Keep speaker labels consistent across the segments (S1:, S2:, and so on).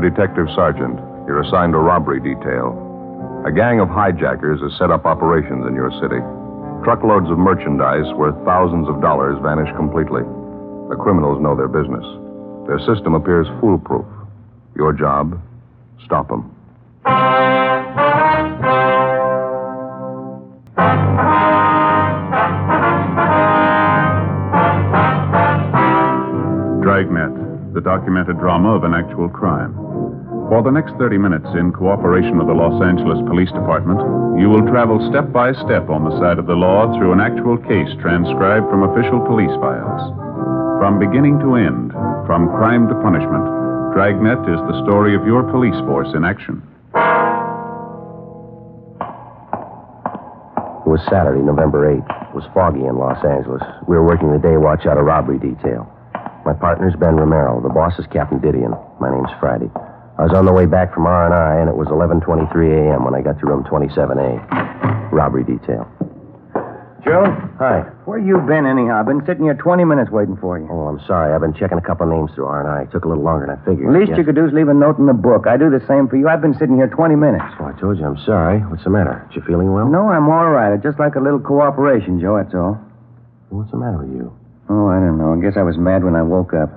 S1: Detective sergeant. You're assigned a robbery detail. A gang of hijackers has set up operations in your city. Truckloads of merchandise worth thousands of dollars vanish completely. The criminals know their business. Their system appears foolproof. Your job, stop them.
S2: The documented drama of an actual crime. For the next 30 minutes, in cooperation with the Los Angeles Police Department, you will travel step by step on the side of the law through an actual case transcribed from official police files. From beginning to end, from crime to punishment, Dragnet is the story of your police force in action.
S3: It was Saturday, November 8th. It was foggy in Los Angeles. We were working the day watch out of robbery detail. My partner's Ben Romero. The boss is Captain Didion. My name's Friday. I was on the way back from R&I, and it was 11.23 a.m. when I got to room 27A. Robbery detail.
S4: Joe?
S3: Hi.
S4: Where you been, anyhow? I've been sitting here 20 minutes waiting for you.
S3: Oh, I'm sorry. I've been checking a couple names through R&I. It took a little longer than I figured.
S4: The least
S3: Yes.
S4: you could do is leave a note in the book. I do the same for you. I've been sitting here 20 minutes.
S3: Oh, I told you I'm sorry. What's the matter? Are You feeling well?
S4: No, I'm all right. I'd just like a little cooperation, Joe, that's all.
S3: What's the matter with you?
S4: Oh, I don't know. I guess I was mad when I woke up.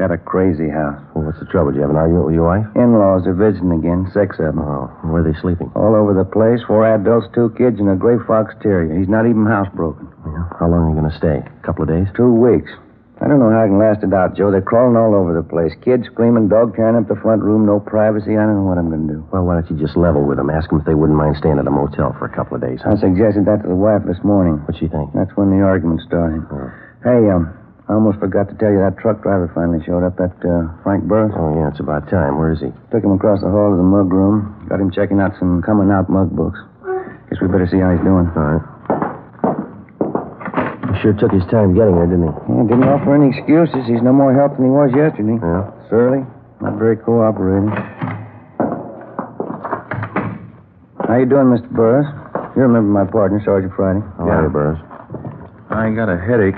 S4: Got a crazy house.
S3: Well, what's the trouble? Did you have an argument with your wife?
S4: In-laws, they're visiting again. Six of them.
S3: Oh, where are they sleeping?
S4: All over the place. Four adults, two kids, and a gray fox terrier. He's not even housebroken.
S3: Yeah. How long are you going to stay? A couple of days?
S4: Two weeks. I don't know how I can last it out, Joe. They're crawling all over the place. Kids screaming, dog tearing up the front room, no privacy. I don't know what I'm going to do.
S3: Well, why don't you just level with them? Ask them if they wouldn't mind staying at a motel for a couple of days.
S4: I suggested that to the wife this morning.
S3: What'd she think?
S4: That's when the argument started.
S3: Oh.
S4: Hey, um, I almost forgot to tell you that truck driver finally showed up. That uh, Frank Burr.
S3: Oh, yeah, it's about time. Where is he?
S4: Took him across the hall to the mug room. Got him checking out some coming out mug books. Guess we better see how he's doing.
S3: All right. He sure took his time getting here, didn't he?
S4: Yeah, didn't offer any excuses. He's no more help than he was yesterday.
S3: Yeah.
S4: Surly. Not very cooperating. How you doing, Mr. Burroughs? You remember my partner, Sergeant Friday.
S3: How are you, Burroughs?
S5: I got a headache.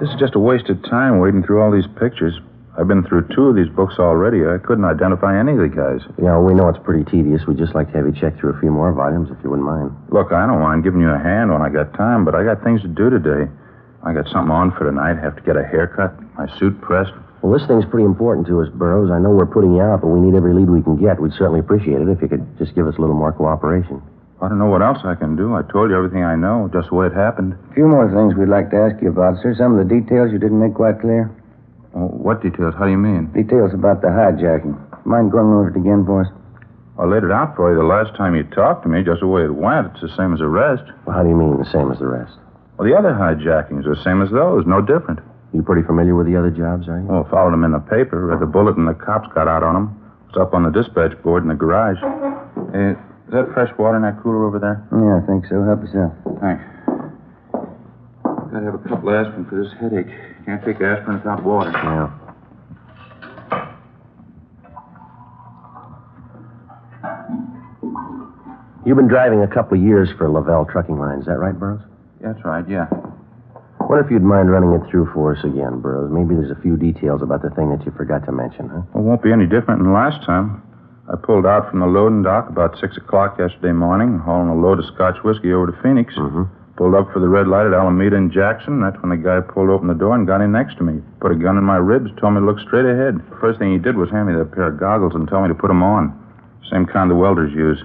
S5: This is just a waste of time wading through all these pictures. I've been through two of these books already. I couldn't identify any of the guys.
S3: Yeah, we know it's pretty tedious. We'd just like to have you check through a few more volumes, if you wouldn't mind.
S5: Look, I don't mind giving you a hand when I got time, but I got things to do today. I got something on for tonight. Have to get a haircut, my suit pressed.
S3: Well, this thing's pretty important to us, Burroughs. I know we're putting you out, but we need every lead we can get. We'd certainly appreciate it if you could just give us a little more cooperation.
S5: I don't know what else I can do. I told you everything I know, just the way it happened.
S4: A few more things we'd like to ask you about, sir. Some of the details you didn't make quite clear.
S5: Oh, what details? How do you mean?
S4: Details about the hijacking. Mind going over it again for us?
S5: I laid it out for you the last time you talked to me, just the way it went. It's the same as the rest.
S3: Well, how do you mean the same as the rest?
S5: Well, the other hijackings are the same as those, no different.
S3: You pretty familiar with the other jobs, are you?
S5: Well, followed them in the paper. Read the bulletin the cops got out on them. It's up on the dispatch board in the garage. Hey, is that fresh water in that cooler over there?
S4: Yeah, I think so. Help yourself.
S5: Thanks. Gotta have a couple of aspirin for this headache. Can't take aspirin without water.
S3: Yeah. You've been driving a couple of years for Lavelle Trucking Line. Is that right, Burroughs?
S5: Yeah, that's right, yeah.
S3: Wonder if you'd mind running it through for us again, Burroughs. Maybe there's a few details about the thing that you forgot to mention, huh?
S5: Well, it won't be any different than last time. I pulled out from the loading dock about 6 o'clock yesterday morning, hauling a load of Scotch whiskey over to Phoenix.
S3: Mm-hmm.
S5: Pulled up for the red light at Alameda and Jackson. That's when the guy pulled open the door and got in next to me. Put a gun in my ribs, told me to look straight ahead. First thing he did was hand me that pair of goggles and tell me to put them on. Same kind the welders use.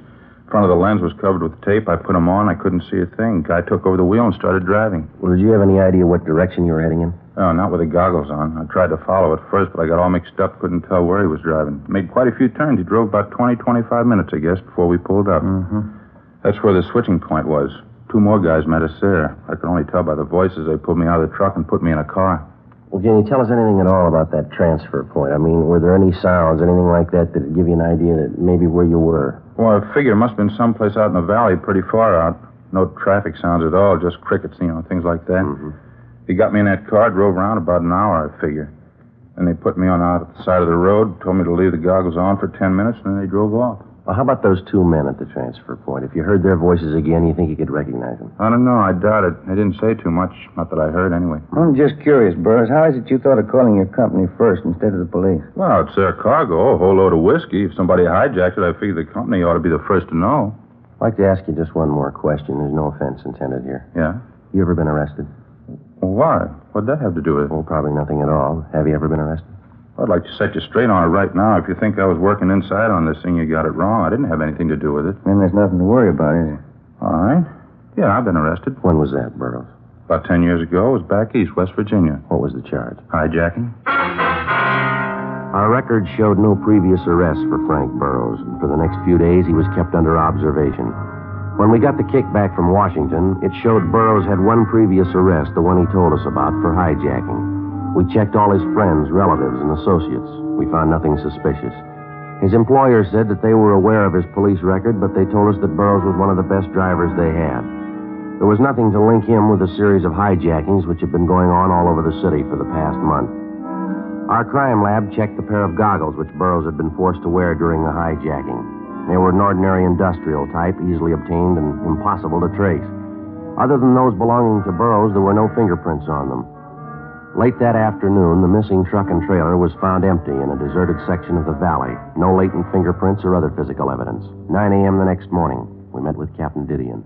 S5: Front of the lens was covered with tape. I put them on. I couldn't see a thing. Guy took over the wheel and started driving.
S3: Well, did you have any idea what direction you were heading in?
S5: No, not with the goggles on. I tried to follow at first, but I got all mixed up. Couldn't tell where he was driving. Made quite a few turns. He drove about 20, 25 minutes, I guess, before we pulled up.
S3: Mm-hmm.
S5: That's where the switching point was. Two more guys met us there. I could only tell by the voices. They pulled me out of the truck and put me in a car.
S3: Well, can you tell us anything at all about that transfer point? I mean, were there any sounds, anything like that, that would give you an idea that maybe where you were?
S5: Well, I figure it must have been someplace out in the valley, pretty far out. No traffic sounds at all, just crickets, you know, things like that.
S3: Mm-hmm.
S5: He got me in that car, drove around about an hour, I figure. And they put me on out at the side of the road, told me to leave the goggles on for ten minutes, and then they drove off.
S3: Well, how about those two men at the transfer point? If you heard their voices again, you think you could recognize them?
S5: I don't know. I doubt it. They didn't say too much. Not that I heard, anyway.
S4: I'm just curious, Burroughs. How is it you thought of calling your company first instead of the police?
S5: Well, it's their cargo, a whole load of whiskey. If somebody hijacked it, I figured the company ought to be the first to know.
S3: I'd like to ask you just one more question. There's no offense intended here.
S5: Yeah?
S3: You ever been arrested?
S5: Why? What'd that have to do with it?
S3: Well, probably nothing at all. Have you ever been arrested?
S5: I'd like to set you straight on it right now. If you think I was working inside on this thing, you got it wrong. I didn't have anything to do with it.
S4: Then there's nothing to worry about, is there?
S5: All right. Yeah, I've been arrested.
S3: When was that, Burroughs?
S5: About ten years ago, I was back east, West Virginia.
S3: What was the charge?
S5: Hijacking.
S3: Our records showed no previous arrests for Frank Burroughs. For the next few days, he was kept under observation. When we got the kickback from Washington, it showed Burroughs had one previous arrest, the one he told us about, for hijacking. We checked all his friends, relatives, and associates. We found nothing suspicious. His employer said that they were aware of his police record, but they told us that Burroughs was one of the best drivers they had. There was nothing to link him with a series of hijackings which had been going on all over the city for the past month. Our crime lab checked the pair of goggles which Burroughs had been forced to wear during the hijacking. They were an ordinary industrial type, easily obtained and impossible to trace. Other than those belonging to Burroughs, there were no fingerprints on them. Late that afternoon, the missing truck and trailer was found empty in a deserted section of the valley. No latent fingerprints or other physical evidence. 9 a.m. the next morning, we met with Captain Didion.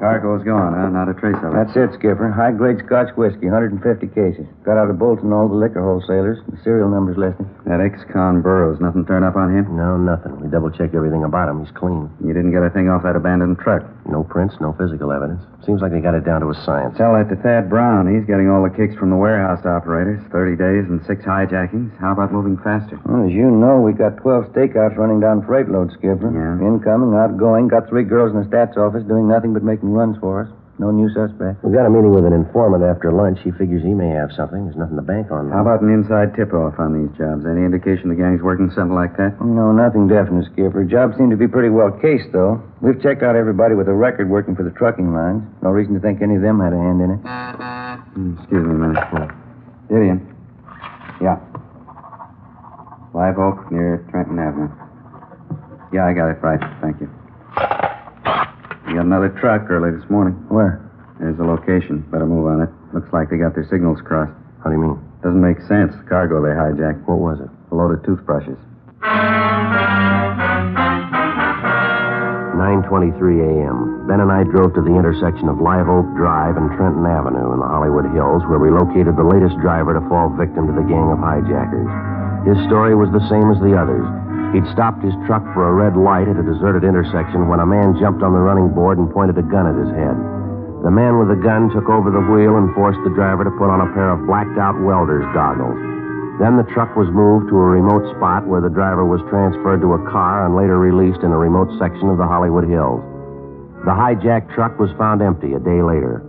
S6: Cargo's gone, huh? Not a trace of it.
S4: That's it, Skipper. High grade Scotch whiskey, 150 cases. Got out of Bolton all the liquor wholesalers. The serial number's listed.
S6: That ex-con Burroughs, nothing turned up on him?
S3: No, nothing. We double checked everything about him. He's clean.
S6: You didn't get a thing off that abandoned truck.
S3: No prints, no physical evidence. Seems like they got it down to a science.
S6: Tell that to Thad Brown. He's getting all the kicks from the warehouse operators. 30 days and six hijackings. How about moving faster?
S4: Well, as you know, we got 12 stakeouts running down freight loads, Skipper.
S6: Yeah.
S4: Incoming, outgoing. Got three girls in the stats office doing nothing but making runs for us. No new suspect.
S3: We've got a meeting with an informant after lunch. He figures he may have something. There's nothing to bank on.
S6: How about an inside tip-off on these jobs? Any indication the gang's working something like that?
S4: No, nothing definite, Skipper. Jobs seem to be pretty well cased, though. We've checked out everybody with a record working for the trucking lines. No reason to think any of them had a hand in it.
S6: Hmm, excuse me a minute. Didion. Yeah. Live Oak near Trenton Avenue. Yeah, I got it right. Thank you. You got another truck early this morning.
S4: Where?
S6: There's the location. Better move on it. Looks like they got their signals crossed.
S3: How do you mean?
S6: Doesn't make sense. The cargo they hijacked.
S3: What was it?
S6: A load of toothbrushes.
S3: 9.23 a.m. Ben and I drove to the intersection of Live Oak Drive and Trenton Avenue in the Hollywood Hills, where we located the latest driver to fall victim to the gang of hijackers. His story was the same as the others. He'd stopped his truck for a red light at a deserted intersection when a man jumped on the running board and pointed a gun at his head. The man with the gun took over the wheel and forced the driver to put on a pair of blacked out welder's goggles. Then the truck was moved to a remote spot where the driver was transferred to a car and later released in a remote section of the Hollywood Hills. The hijacked truck was found empty a day later.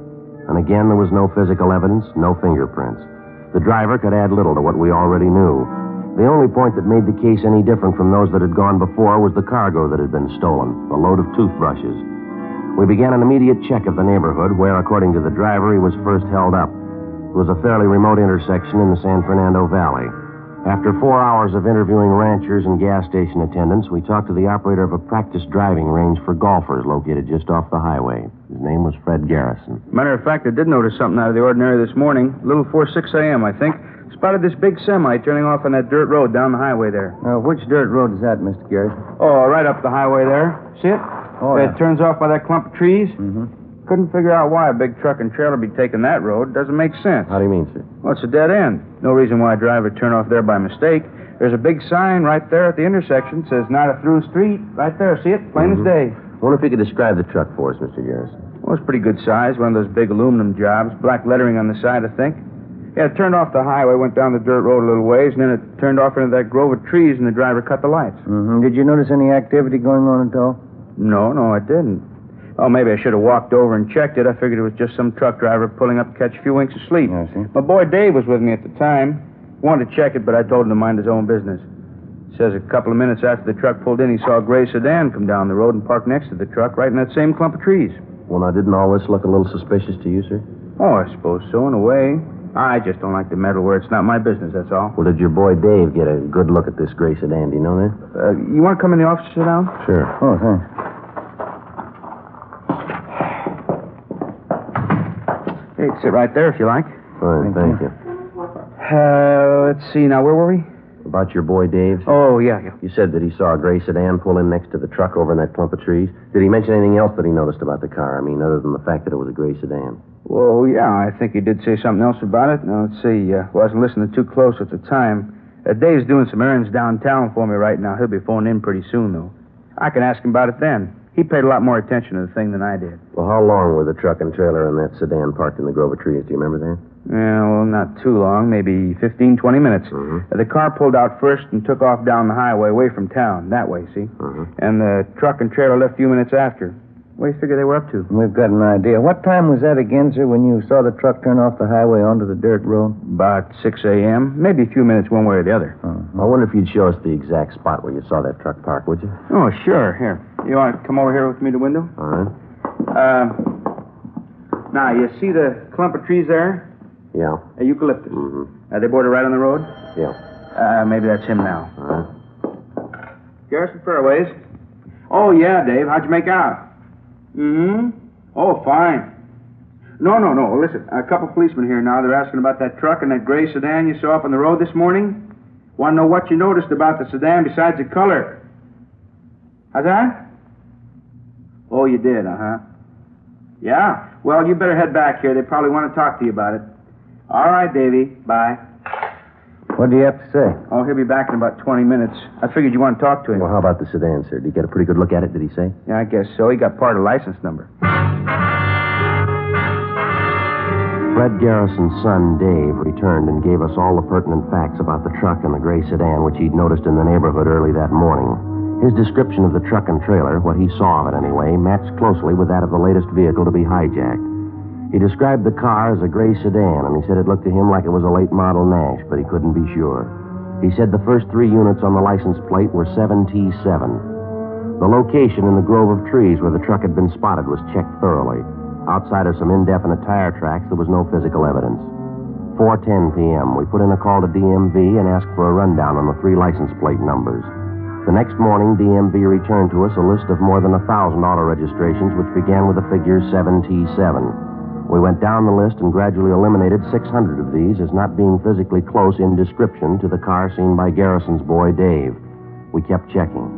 S3: And again, there was no physical evidence, no fingerprints. The driver could add little to what we already knew. The only point that made the case any different from those that had gone before was the cargo that had been stolen, a load of toothbrushes. We began an immediate check of the neighborhood where, according to the driver, he was first held up. It was a fairly remote intersection in the San Fernando Valley. After four hours of interviewing ranchers and gas station attendants, we talked to the operator of a practice driving range for golfers located just off the highway. His name was Fred Garrison.
S7: Matter of fact, I did notice something out of the ordinary this morning. A little before 6 a.m., I think. Spotted this big semi turning off on that dirt road down the highway there.
S4: Uh, which dirt road is that, Mr. Gary?
S7: Oh, right up the highway there. See it?
S4: Oh,
S7: It
S4: yeah.
S7: turns off by that clump of trees.
S4: Mm-hmm.
S7: Couldn't figure out why a big truck and trailer be taking that road. Doesn't make sense.
S3: How do you mean, sir?
S7: Well, it's a dead end. No reason why a driver turn off there by mistake. There's a big sign right there at the intersection. Says not a through street. Right there. See it? Plain as day.
S3: I wonder if you could describe the truck for us, Mr. Garrison.
S7: Well, it's pretty good size. One of those big aluminum jobs. Black lettering on the side, I think. Yeah, it turned off the highway, went down the dirt road a little ways, and then it turned off into that grove of trees, and the driver cut the lights.
S4: Mm-hmm. Did you notice any activity going on at all?
S7: No, no, I didn't. Oh, maybe I should have walked over and checked it. I figured it was just some truck driver pulling up to catch a few winks of sleep.
S4: I see.
S7: My boy Dave was with me at the time. Wanted to check it, but I told him to mind his own business. Says a couple of minutes after the truck pulled in, he saw a gray sedan come down the road and park next to the truck, right in that same clump of trees.
S3: Well, now, didn't all this look a little suspicious to you, sir?
S7: Oh, I suppose so, in a way. I just don't like to meddle where it's not my business, that's all.
S3: Well, did your boy Dave get a good look at this gray sedan? Do you know that?
S7: Uh, you want to come in the office and sit down?
S3: Sure.
S4: Oh, thanks.
S7: Hey, sit right there if you like.
S3: Fine, thank, you.
S7: Uh, let's see now. Where were we?
S3: About your boy Dave?
S7: Oh, yeah, yeah.
S3: You said that he saw a gray sedan pull in next to the truck over in that clump of trees. Did he mention anything else that he noticed about the car? I mean, other than the fact that it was a gray sedan.
S7: Well, yeah, I think he did say something else about it. Now, let's see. Uh, wasn't listening too close at the time. Uh, Dave's doing some errands downtown for me right now. He'll be phoning in pretty soon, though. I can ask him about it then. He paid a lot more attention to the thing than I did.
S3: Well, how long were the truck and trailer and that sedan parked in the grove of trees? Do you remember that?
S7: Yeah, well, not too long. Maybe 15, 20 minutes.
S3: Mhm.
S7: Uh, the car pulled out first and took off down the highway away from town. That way, see?
S3: Mhm.
S7: And the truck and trailer left a few minutes after. What do you figure they were up to?
S4: We've got an idea. What time was that again, sir, when you saw the truck turn off the highway onto the dirt road?
S7: About 6 a.m. Maybe a few minutes one way or the other.
S3: I wonder if you'd show us the exact spot where you saw that truck park, would you?
S7: Oh, sure. Here. You want to come over here with me to the window?
S3: All right.
S7: Uh, now, you see the clump of trees there?
S3: Yeah.
S7: A eucalyptus.
S3: Mm-hmm.
S7: Uh, they boarded right on the road?
S3: Yeah.
S7: Uh, maybe that's him now.
S3: Right.
S7: Garrison Fairways. Oh, yeah, Dave. How'd you make out? Mm-hmm. Oh, fine. No, no, no. Listen, a couple policemen here now. They're asking about that truck and that gray sedan you saw up on the road this morning. Want to know what you noticed about the sedan besides the color. How's that? Oh, you did, uh-huh. Yeah. Well, you better head back here. They probably want to talk to you about it. All right, Davy. Bye.
S4: What do you have to say?
S7: Oh, he'll be back in about 20 minutes. I figured you want to talk to him.
S3: Well, how about the sedan, sir? Did you get a pretty good look at it, did he say?
S7: Yeah, I guess so. He got part of the license number.
S3: Fred Garrison's son, Dave, returned and gave us all the pertinent facts about the truck and the gray sedan which he'd noticed in the neighborhood early that morning. His description of the truck and trailer, what he saw of it anyway, matched closely with that of the latest vehicle to be hijacked. He described the car as a gray sedan, and he said it looked to him like it was a late model Nash, but he couldn't be sure. He said the first three units on the license plate were 7T7. The location in the grove of trees where the truck had been spotted was checked thoroughly. Outside of some indefinite tire tracks, there was no physical evidence. 4:10 p.m. We put in a call to DMV and asked for a rundown on the three license plate numbers. The next morning, DMV returned to us a list of more than a thousand auto registrations, which began with the figure 7T7. We went down the list and gradually eliminated 600 of these as not being physically close in description to the car seen by Garrison's boy, Dave. We kept checking.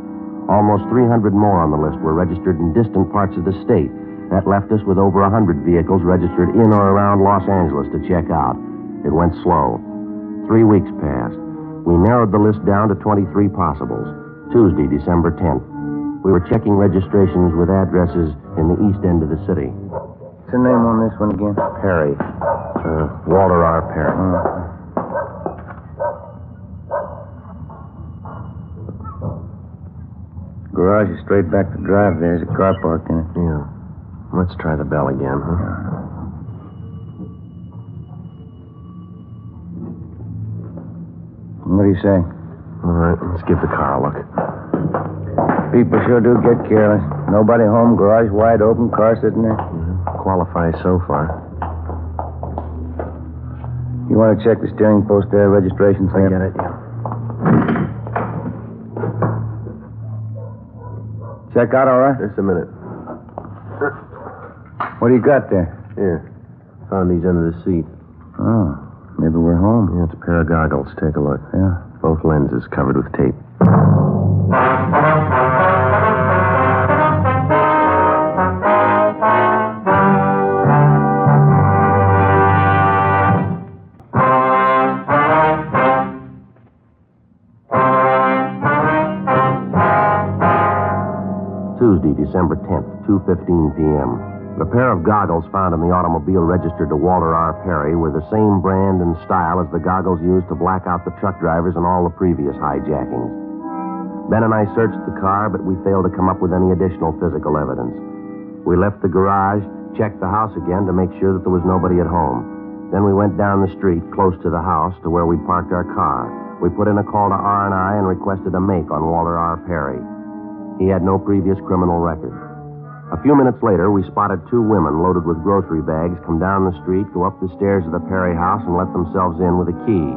S3: Almost 300 more on the list were registered in distant parts of the state. That left us with over 100 vehicles registered in or around Los Angeles to check out. It went slow. Three weeks passed. We narrowed the list down to 23 possibles. Tuesday, December 10th. We were checking registrations with addresses in the east end of the city.
S4: What's the name on this one again?
S3: Perry. Uh, Walter R. Perry.
S4: Garage is straight back to drive. There's a car parked in it.
S3: Yeah. Let's try the bell again, huh?
S4: What do you say?
S3: All right, let's give the car a look.
S4: People sure do get careless. Nobody home, garage wide open, car sitting there.
S3: Qualifies so far.
S4: You want to check the steering post there, registration
S3: I
S4: slip?
S3: get it, yeah.
S4: Check out all right?
S3: Just a minute.
S4: What do you got there?
S3: Here. Found these under the seat.
S4: Oh, maybe we're home.
S3: Yeah, it's a pair of goggles. Take a look.
S4: Yeah.
S3: Both lenses covered with tape. 10th, 2.15 p.m. The pair of goggles found in the automobile registered to Walter R. Perry were the same brand and style as the goggles used to black out the truck drivers in all the previous hijackings. Ben and I searched the car, but we failed to come up with any additional physical evidence. We left the garage, checked the house again to make sure that there was nobody at home. Then we went down the street close to the house to where we'd parked our car. We put in a call to R&I and requested a make on Walter R. Perry. He had no previous criminal record. A few minutes later, we spotted two women loaded with grocery bags come down the street, go up the stairs of the Perry house, and let themselves in with a key.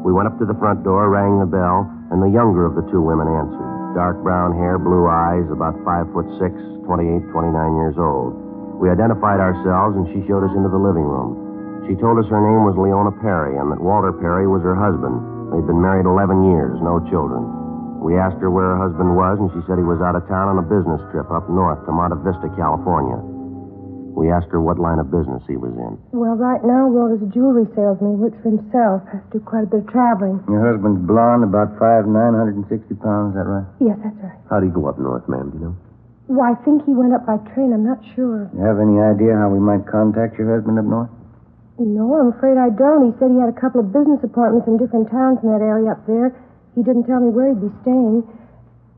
S3: We went up to the front door, rang the bell, and the younger of the two women answered. Dark brown hair, blue eyes, about five foot six, 28, 29 years old. We identified ourselves, and she showed us into the living room. She told us her name was Leona Perry and that Walter Perry was her husband. They'd been married 11 years, no children. We asked her where her husband was, and she said he was out of town on a business trip up north to Monte Vista, California. We asked her what line of business he was in.
S8: Well, right now, Walter's a jewelry salesman. He works for himself. Has to do quite a bit of traveling.
S4: Your husband's blonde, about five, 960 pounds, is that right?
S8: Yes, that's right.
S3: How'd he go up north, ma'am? Do you know?
S8: Well, I think he went up by train. I'm not sure.
S4: You have any idea how we might contact your husband up north?
S8: No, I'm afraid I don't. He said he had a couple of business appointments in different towns in that area up there. He didn't tell me where he'd be staying.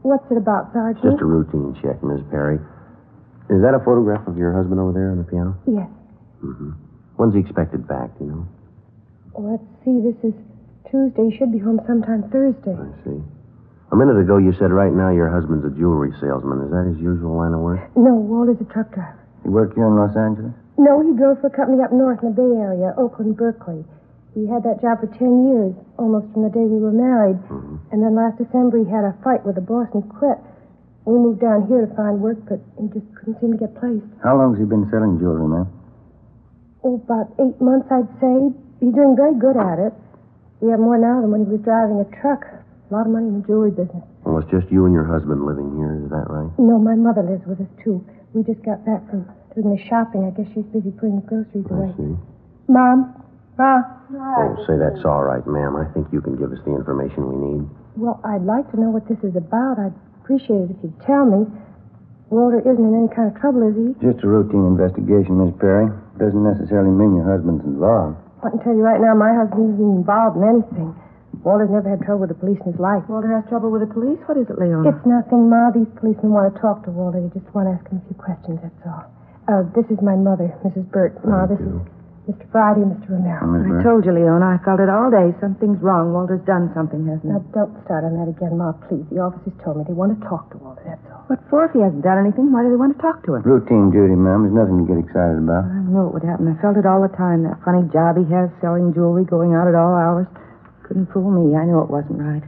S8: What's it about, Sergeant?
S3: Just a routine check, Miss Perry. Is that a photograph of your husband over there on the piano?
S8: Yes.
S3: Mm-hmm. When's he expected back, do you know?
S8: Well, let's see. This is Tuesday. He should be home sometime Thursday.
S3: I see. A minute ago, you said right now your husband's a jewelry salesman. Is that his usual line of work?
S8: No, Walter's a truck driver.
S4: He work here in Los Angeles?
S8: No, he drove for a company up north in the Bay Area, Oakland, Berkeley. He had that job for ten years, almost from the day we were married.
S3: Mm-hmm.
S8: And then last December, he had a fight with the boss and he quit. We moved down here to find work, but he just couldn't seem to get placed.
S4: How long's he been selling jewelry, ma'am?
S8: Oh, about eight months, I'd say. He's doing very good at it. We have more now than when he was driving a truck. A lot of money in the jewelry business.
S3: Well, it's just you and your husband living here. Is that right?
S8: No, my mother lives with us, too. We just got back from doing the shopping. I guess she's busy putting the groceries away.
S3: I see.
S8: Mom? Ma?
S3: Oh, say that's all right, ma'am. I think you can give us the information we need.
S8: Well, I'd like to know what this is about. I'd appreciate it if you'd tell me. Walter isn't in any kind of trouble, is he?
S4: Just a routine investigation, Miss Perry. Doesn't necessarily mean your husband's involved.
S8: I can tell you right now, my husband isn't involved in anything. Walter's never had trouble with the police in his life.
S9: Walter has trouble with the police? What is it, Leona?
S8: It's nothing, Ma. These policemen want to talk to Walter. They just want to ask him a few questions, that's all. Uh, this is my mother, Mrs. Burt. Ma, this is Mr. Friday Mr. Romero.
S4: Miss
S9: I told you, Leona. I felt it all day. Something's wrong. Walter's done something, hasn't he?
S8: Now, don't start on that again, Ma, please. The officers told me they want to talk to Walter, that's all.
S9: What for? If he hasn't done anything, why do they want to talk to him?
S4: Routine duty, ma'am. There's nothing to get excited about.
S9: I knew it would happen. I felt it all the time. That funny job he has, selling jewelry, going out at all hours. Couldn't fool me. I knew it wasn't right.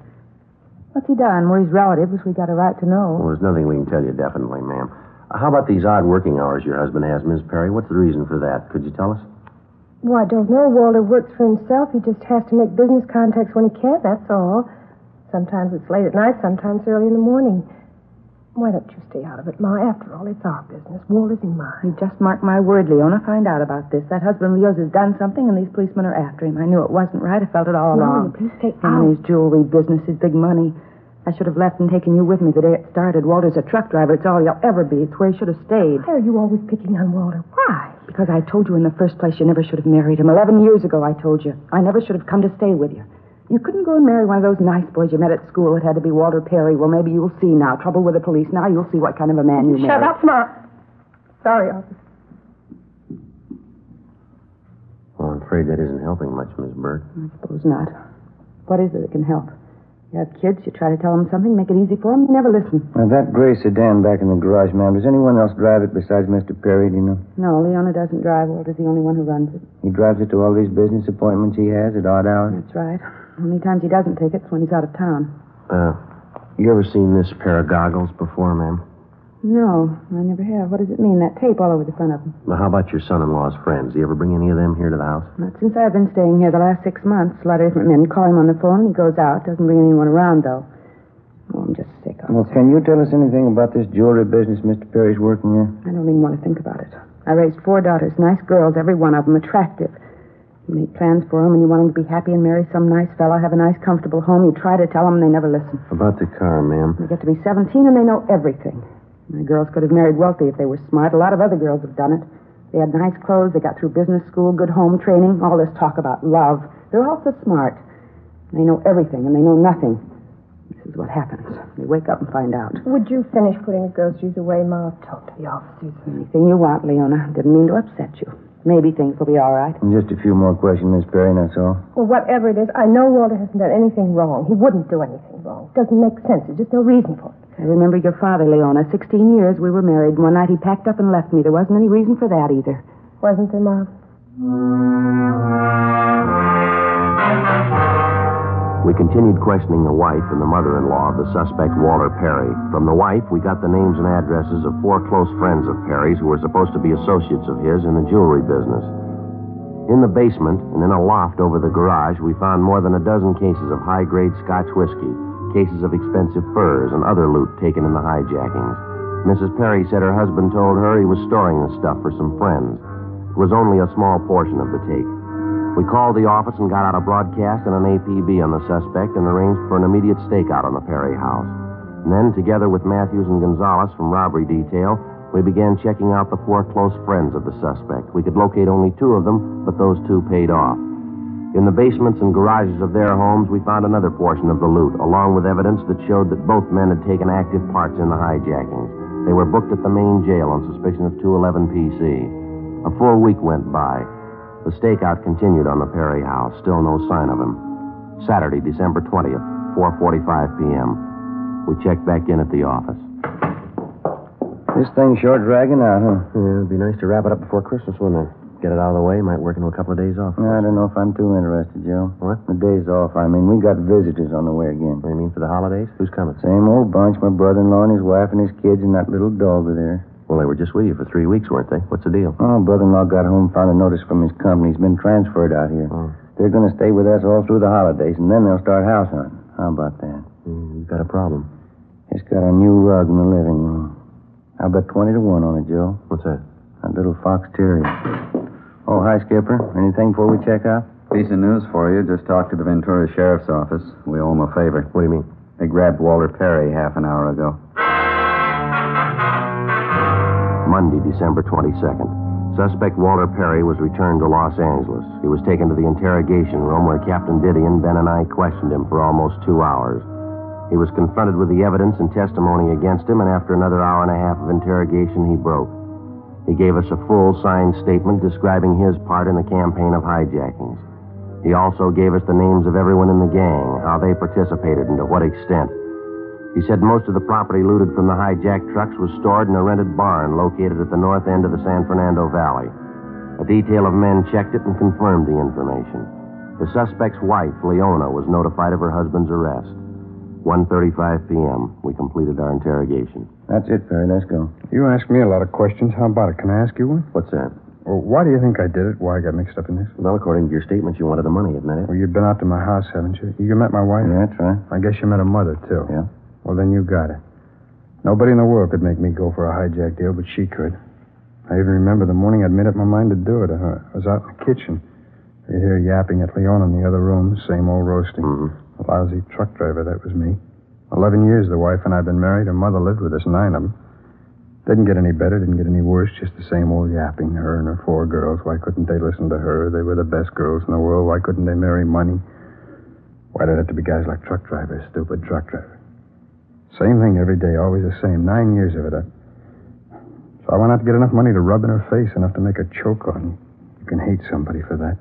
S9: What's he done? We're his relatives. We got a right to know.
S3: Well, there's nothing we can tell you definitely, ma'am. Uh, How about these odd working hours your husband has, Miss Perry? What's the reason for that? Could you tell us?
S8: Well, I don't know. Walter works for himself. He just has to make business contacts when he can, that's all. Sometimes it's late at night, sometimes early in the morning. Why don't you stay out of it, Ma? After all, it's our business. Walter's in mine.
S9: You just mark my word, Leona. Find out about this. That husband of yours has done something, and these policemen are after him. I knew it wasn't right. I felt it all
S8: No,
S9: along.
S8: please stay
S9: Him and
S8: out.
S9: his jewelry business, his big money. I should have left and taken you with me the day it started. Walter's a truck driver. It's all he'll ever be. It's where he should have stayed.
S8: Why are you always picking on Walter? Why?
S9: Because I told you in the first place you never should have married him. Eleven years ago, I told you. I never should have come to stay with you. You couldn't go and marry one of those nice boys you met at school. It had to be Walter Perry. Well, maybe you'll see now. Trouble with the police. Now you'll see what kind of a man you
S8: Shut
S9: married.
S8: up, Ma. Sorry, officer.
S3: Well, I'm afraid that isn't helping much, Miss Burt.
S9: I suppose not. What is it that can help? You have kids, you try to tell them something, make it easy for them, they never listen.
S4: Now, that gray sedan back in the garage, ma'am, does anyone else drive it besides Mr. Perry, do you know?
S9: No, Leona doesn't drive. Walter's the only one who runs it.
S4: He drives it to all these business appointments he has at odd hours?
S9: That's right. Only times he doesn't take it's when he's out of town.
S3: Uh, you ever seen this pair of goggles before, ma'am?
S9: No, I never have. What does it mean? That tape all over the front of them.
S3: Well, how about your son-in-law's friends? Do you ever bring any of them here to the house?
S9: Not since I've been staying here the last six months. A lot of different men call him on the phone. He goes out. Doesn't bring anyone around, though. Oh, I'm just sick of it.
S4: Well, can you tell us anything about this jewelry business Mr. Perry's working in?
S9: I don't even want to think about it. I raised four daughters, nice girls, every one of them attractive. You make plans for them, and you want them to be happy and marry some nice fellow, have a nice, comfortable home. You try to tell them, and they never listen.
S3: About the car, ma'am.
S9: They get to be 17, and they know everything. My girls could have married wealthy if they were smart. A lot of other girls have done it. They had nice clothes, they got through business school, good home training, all this talk about love. They're all so smart. They know everything and they know nothing. This is what happens. They wake up and find out.
S8: Would you finish putting the groceries away, Ma? I've talked to the officers.
S9: Anything you want, Leona. Didn't mean to upset you. Maybe things will be all right.
S4: Just a few more questions, Miss Perry, and that's all.
S8: Well, whatever it is, I know Walter hasn't done anything wrong. He wouldn't do anything wrong. It Doesn't make sense. There's just no reason for it.
S9: I remember your father, Leona. Sixteen years we were married. One night he packed up and left me. There wasn't any reason for that either.
S8: Wasn't there, Mom?
S3: We continued questioning the wife and the mother in law of the suspect, Walter Perry. From the wife, we got the names and addresses of four close friends of Perry's who were supposed to be associates of his in the jewelry business. In the basement and in a loft over the garage, we found more than a dozen cases of high grade Scotch whiskey, cases of expensive furs, and other loot taken in the hijackings. Mrs. Perry said her husband told her he was storing the stuff for some friends. It was only a small portion of the take. We called the office and got out a broadcast and an APB on the suspect and arranged for an immediate stakeout on the Perry house. And then, together with Matthews and Gonzalez from robbery detail, we began checking out the four close friends of the suspect. We could locate only two of them, but those two paid off. In the basements and garages of their homes, we found another portion of the loot, along with evidence that showed that both men had taken active parts in the hijackings. They were booked at the main jail on suspicion of 211 PC. A full week went by. The stakeout continued on the Perry house. Still no sign of him. Saturday, December 20th, 4.45 p.m. We checked back in at the office.
S4: This thing's sure dragging out, huh?
S3: Yeah, it'd be nice to wrap it up before Christmas, wouldn't it? Get it out of the way. Might work into a couple of days off.
S4: I don't know if I'm too interested, Joe.
S3: What?
S4: The day's off. I mean, we got visitors on the way again.
S3: What do you mean for the holidays? Who's coming?
S4: Same old bunch. My brother-in-law and his wife and his kids and that little dog are there.
S3: Well, they were just with you for three weeks, weren't they? What's the deal?
S4: Oh, brother-in-law got home, found a notice from his company. He's been transferred out here.
S3: Oh.
S4: They're going to stay with us all through the holidays, and then they'll start house hunting. How about that?
S3: Mm, you've got a problem.
S4: Just got a new rug in the living room. I'll bet 20 to 1 on it, Joe.
S3: What's that?
S4: That little fox terrier. Oh, hi, Skipper. Anything before we check out?
S6: Piece of news for you. Just talked to the Ventura Sheriff's Office. We owe him a favor.
S3: What do you mean?
S6: They grabbed Walter Perry half an hour ago.
S3: Monday, December 22nd. Suspect Walter Perry was returned to Los Angeles. He was taken to the interrogation room where Captain Didion, Ben, and I questioned him for almost two hours. He was confronted with the evidence and testimony against him, and after another hour and a half of interrogation, he broke. He gave us a full signed statement describing his part in the campaign of hijackings. He also gave us the names of everyone in the gang, how they participated, and to what extent. He said most of the property looted from the hijacked trucks was stored in a rented barn located at the north end of the San Fernando Valley. A detail of men checked it and confirmed the information. The suspect's wife, Leona, was notified of her husband's arrest. 1.35 p.m. We completed our interrogation.
S4: That's it, Perry. Let's go.
S10: You ask me a lot of questions. How about it? Can I ask you one?
S3: What's that?
S10: Well, why do you think I did it? Why I got mixed up in this?
S3: Well, according to your statement, you wanted the money, isn't that it?
S10: Well, you've been out to my house, haven't you? You met my wife?
S4: Yeah, that's right.
S10: I guess you met her mother, too.
S4: Yeah.
S10: Well, then you got it. Nobody in the world could make me go for a hijack deal, but she could. I even remember the morning I'd made up my mind to do it. I was out in the kitchen. You hear yapping at Leon in the other room, same old roasting.
S3: Mm-hmm.
S10: Lousy truck driver, that was me. Eleven years the wife and I've been married. Her mother lived with us, nine of them. Didn't get any better, didn't get any worse, just the same old yapping. Her and her four girls. Why couldn't they listen to her? They were the best girls in the world. Why couldn't they marry money? Why did it have to be guys like truck drivers, stupid truck drivers? Same thing every day, always the same. Nine years of it. I... So I went out to get enough money to rub in her face, enough to make her choke on you. You can hate somebody for that.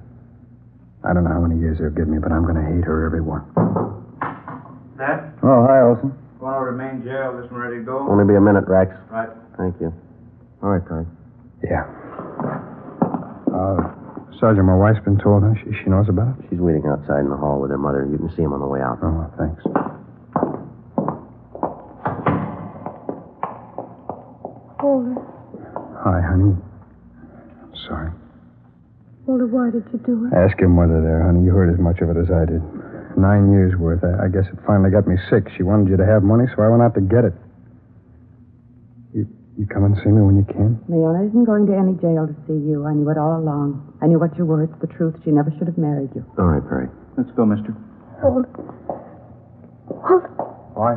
S10: I don't know how many years they'll give me, but I'm going to hate her every one.
S7: Dad,
S4: Oh, hi, Olson.
S7: going over to main jail. This one ready to go?
S3: Only be a minute, Rex.
S7: Right.
S3: Thank you. All right, Perry.
S10: Yeah. Uh, Sergeant, my wife's been told, huh? She, she knows about it?
S3: She's waiting outside in the hall with her mother. You can see him on the way out.
S10: Oh, thanks.
S8: Walter,
S10: Hi, honey. I'm sorry.
S8: Walter, why did you do it?
S10: Ask your mother there, honey. You heard as much of it as I did. Nine years worth. I, I guess it finally got me sick. She wanted you to have money, so I went out to get it. You you come and see me when you can?
S9: Leona isn't going to any jail to see you. I knew it all along. I knew what you were. It's the truth. She never should have married you.
S3: All right, Perry.
S7: Let's go, mister.
S8: Walter. Walter.
S10: Why?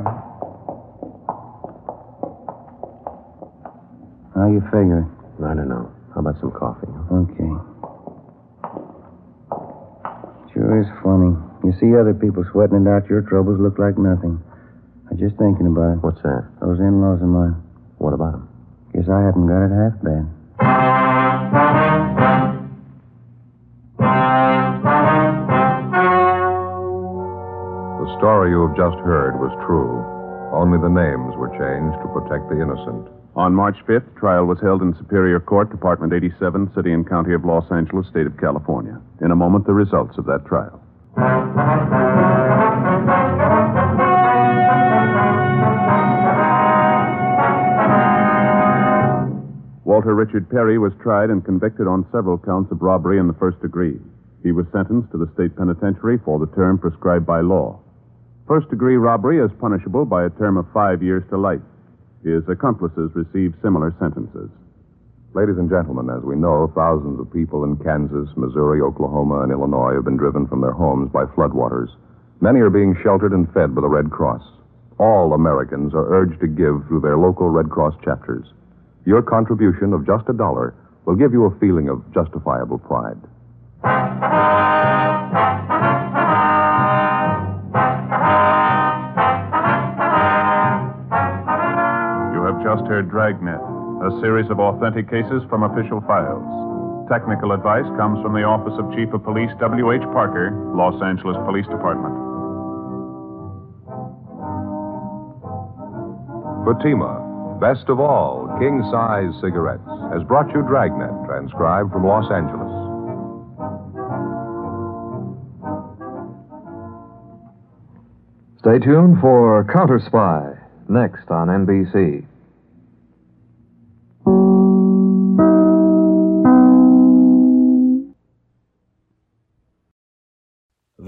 S4: How you figuring?
S3: I don't know. How about some coffee?
S4: Okay. Sure is funny. You see other people sweating it out, your troubles look like nothing. I'm just thinking about it.
S3: What's that?
S4: Those in-laws of mine.
S3: What about them?
S4: Guess I haven't got it half bad.
S1: The story you have just heard was true. Only the names were changed to protect the innocent.
S2: On March 5th, trial was held in Superior Court, Department 87, City and County of Los Angeles, State of California. In a moment, the results of that trial. Walter Richard Perry was tried and convicted on several counts of robbery in the first degree. He was sentenced to the state penitentiary for the term prescribed by law. First degree robbery is punishable by a term of five years to life. His accomplices received similar sentences.
S1: Ladies and gentlemen, as we know, thousands of people in Kansas, Missouri, Oklahoma, and Illinois have been driven from their homes by floodwaters. Many are being sheltered and fed by the Red Cross. All Americans are urged to give through their local Red Cross chapters. Your contribution of just a dollar will give you a feeling of justifiable pride.
S2: Just heard Dragnet, a series of authentic cases from official files. Technical advice comes from the Office of Chief of Police W.H. Parker, Los Angeles Police Department.
S1: Fatima, best of all, king size cigarettes, has brought you Dragnet, transcribed from Los Angeles.
S11: Stay tuned for Counter Spy, next on NBC.